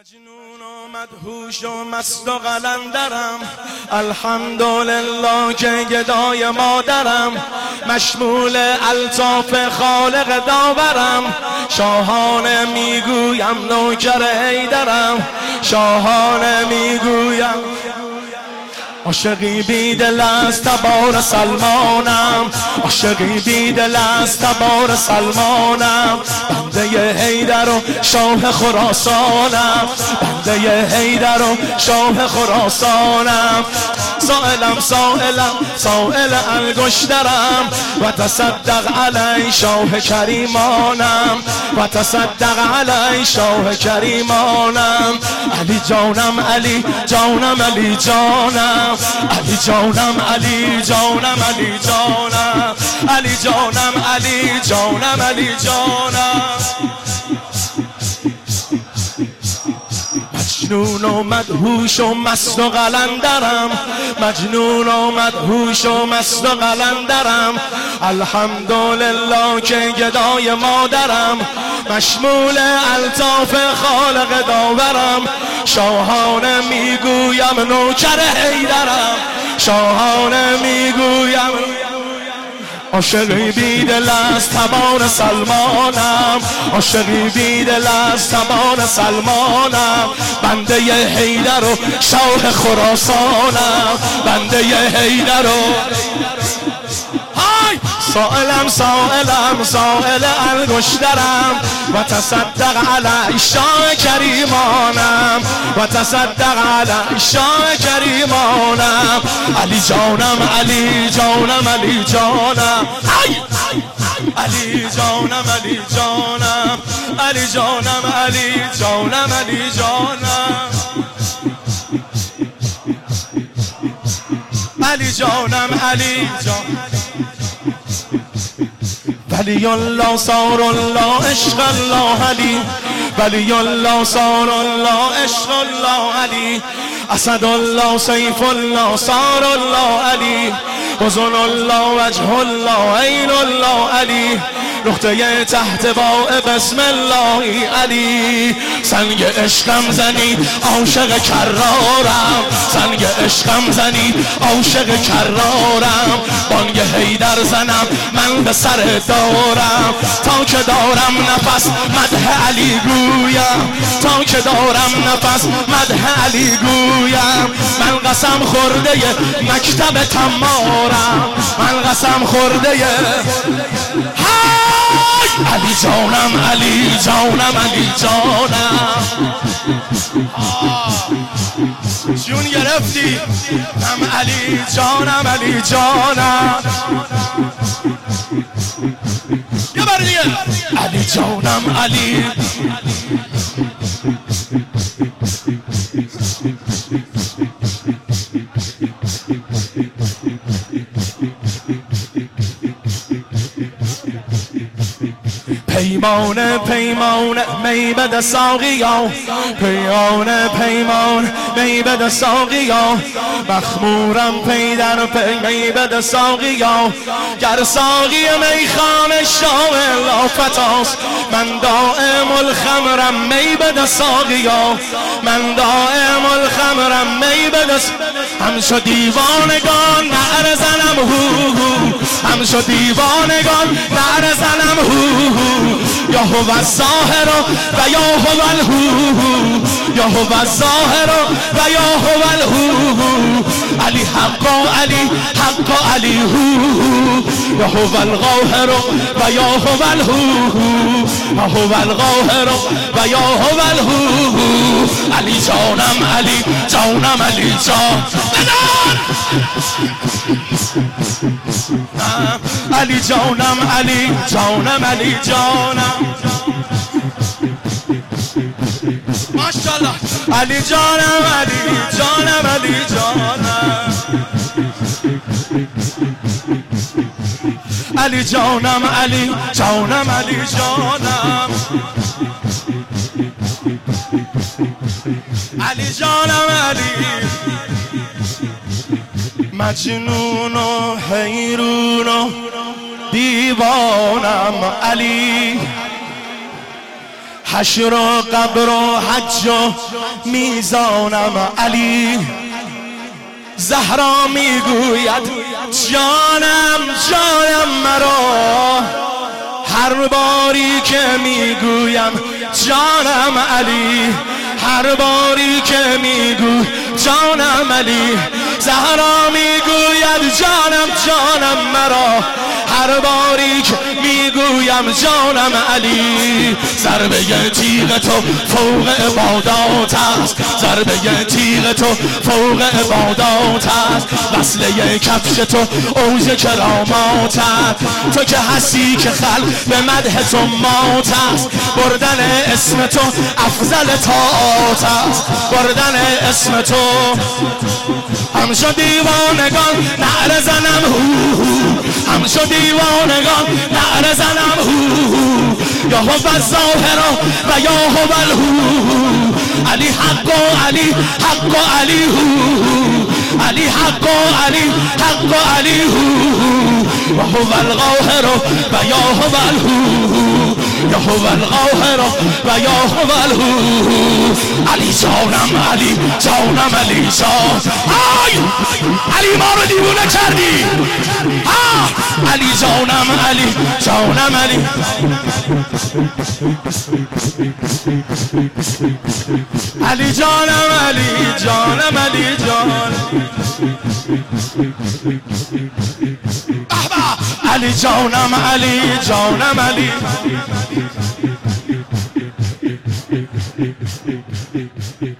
مجنون و مدهوش و مست و قلندرم الحمدلله که گدای مادرم. مشمول الطاف خالق داورم. شاهانه می‌گویم نوکر حیدرم. شاهانه می‌گویم عاشقی بیدل است تبار سلمانم. عاشقی بیدل است تبار سلمانم. بنده حیدر و شاه خراسانم. بنده حیدر و شاه خراسانم. سائلم سائلم سائل انگشترم و تصدق علی شاه کریمانم. و تصدق علی شاه کریمانم. علی جانم علی جانم علی جانم. علی جانم علی جانم علی جانم. علی جانم علی جانم علی جانم. مجنون و مدهوش و مست و قلندرم مجنون و مدهوش و مست و قلندرم الحمدلله که گدای مادرم. مشمول الطاف خالق داورم. شاهانه می‌گویم نوکر حیدرم. شاهانه می‌گویم عاشقی بیدل از تبار سلمانم. عاشقی بیدل از تبار سلمانم. بنده حیدر و شاه خراسانم. بنده حیدر و سائلم سائلم سائل انگشترم. و تصدق علی شاه کریمانم. و تصدق علی شاه کریمانم. علی جانم علی جانم علی جانم. علی جانم علی جانم. علی جانم علی جانم علی جانم. علی جانم علی جانم. ولی الله صار الله عشق الله علی. ولی الله صار الله عشق الله علی. اسد الله سیف الله صار الله علی. حزن الله وجه الله عین الله علی. نقطه تحت با بسم الله علی. سنگ عشقم زنی عاشق کرارم. سنگ عشقم زنی عاشق کرارم. بانگ حیدر زنم من به سر دارم. تا که دارم نفس مده علی گویم. تا که دارم نفس مده علی گویم. قسم خورده مکتب تمارم. من قسم خورده علی جانم علی جانم علی جانم. جون گرفتی؟ نم علی جانم علی جانم. یه بار علی جانم علی پیمان پیمان می بده ساقیا. پیمان پیمان می بده ساقیا. مخمورم پیدر پی می بده ساقیا. گر ساقی میخانه شاه لافتاست. من دائم الخمرم می بده ساقیا. من دائم الخمرم می بده همشو دیوانگان نعر زنم. هو هو. همشو دیوانگان نعر زنم هو هو یا هو الظاهر و یا هو الهو یا هو الظاهر و یا هو حق علی حق علی هو. یا هو القاهر و یا هو الهو. هو القاهر و یا هو الهو. علی جانم علی جانم علی جان. علی جانم علی جانم علی جانم. ماشاءالله. علی جانم علی جانم علی جانم. علی جانم علی جانم علی جانم. علی جانم علی. مجنون و حیرون و دیوانم علی. حشر و قبر و حج و میزانم علی. زهرا می‌گوید جانم جانم مرا. هر باری که می‌گویم جانم علی. هر باری که میگو جانم علی. زهرا می‌گوید جانم جانم مرا. هر باری که می‌گویم جانم علی. ضربه تیغ تو فوق عبادات است. ضربه تیغ تو فوق عبادات است. وصله کفش تو اوج کرامات است. تو که هستی که خلق به مده تو مات است. بردن اسم تو افضل تاعت است. بردن اسم تو همشو دیوانگان نعر زنم. هو همشو دیوانگان نعر زنم. هو یا هو الظاهر و یا هو الهو. علی حق و علی حق و علی هو. علی حق و علی حق و علی هو. و هو القاهر و یا هو الهو. هو القاهر و یا هو الهو علی جانم علی جانم علی جان. آی! علی ما رو دیوونه کردی. علی جانم علی جانم علی. علی جانم علی جانم علی جان. علی جانم علی جانم علی. sleep, sleep, sleep, sleep.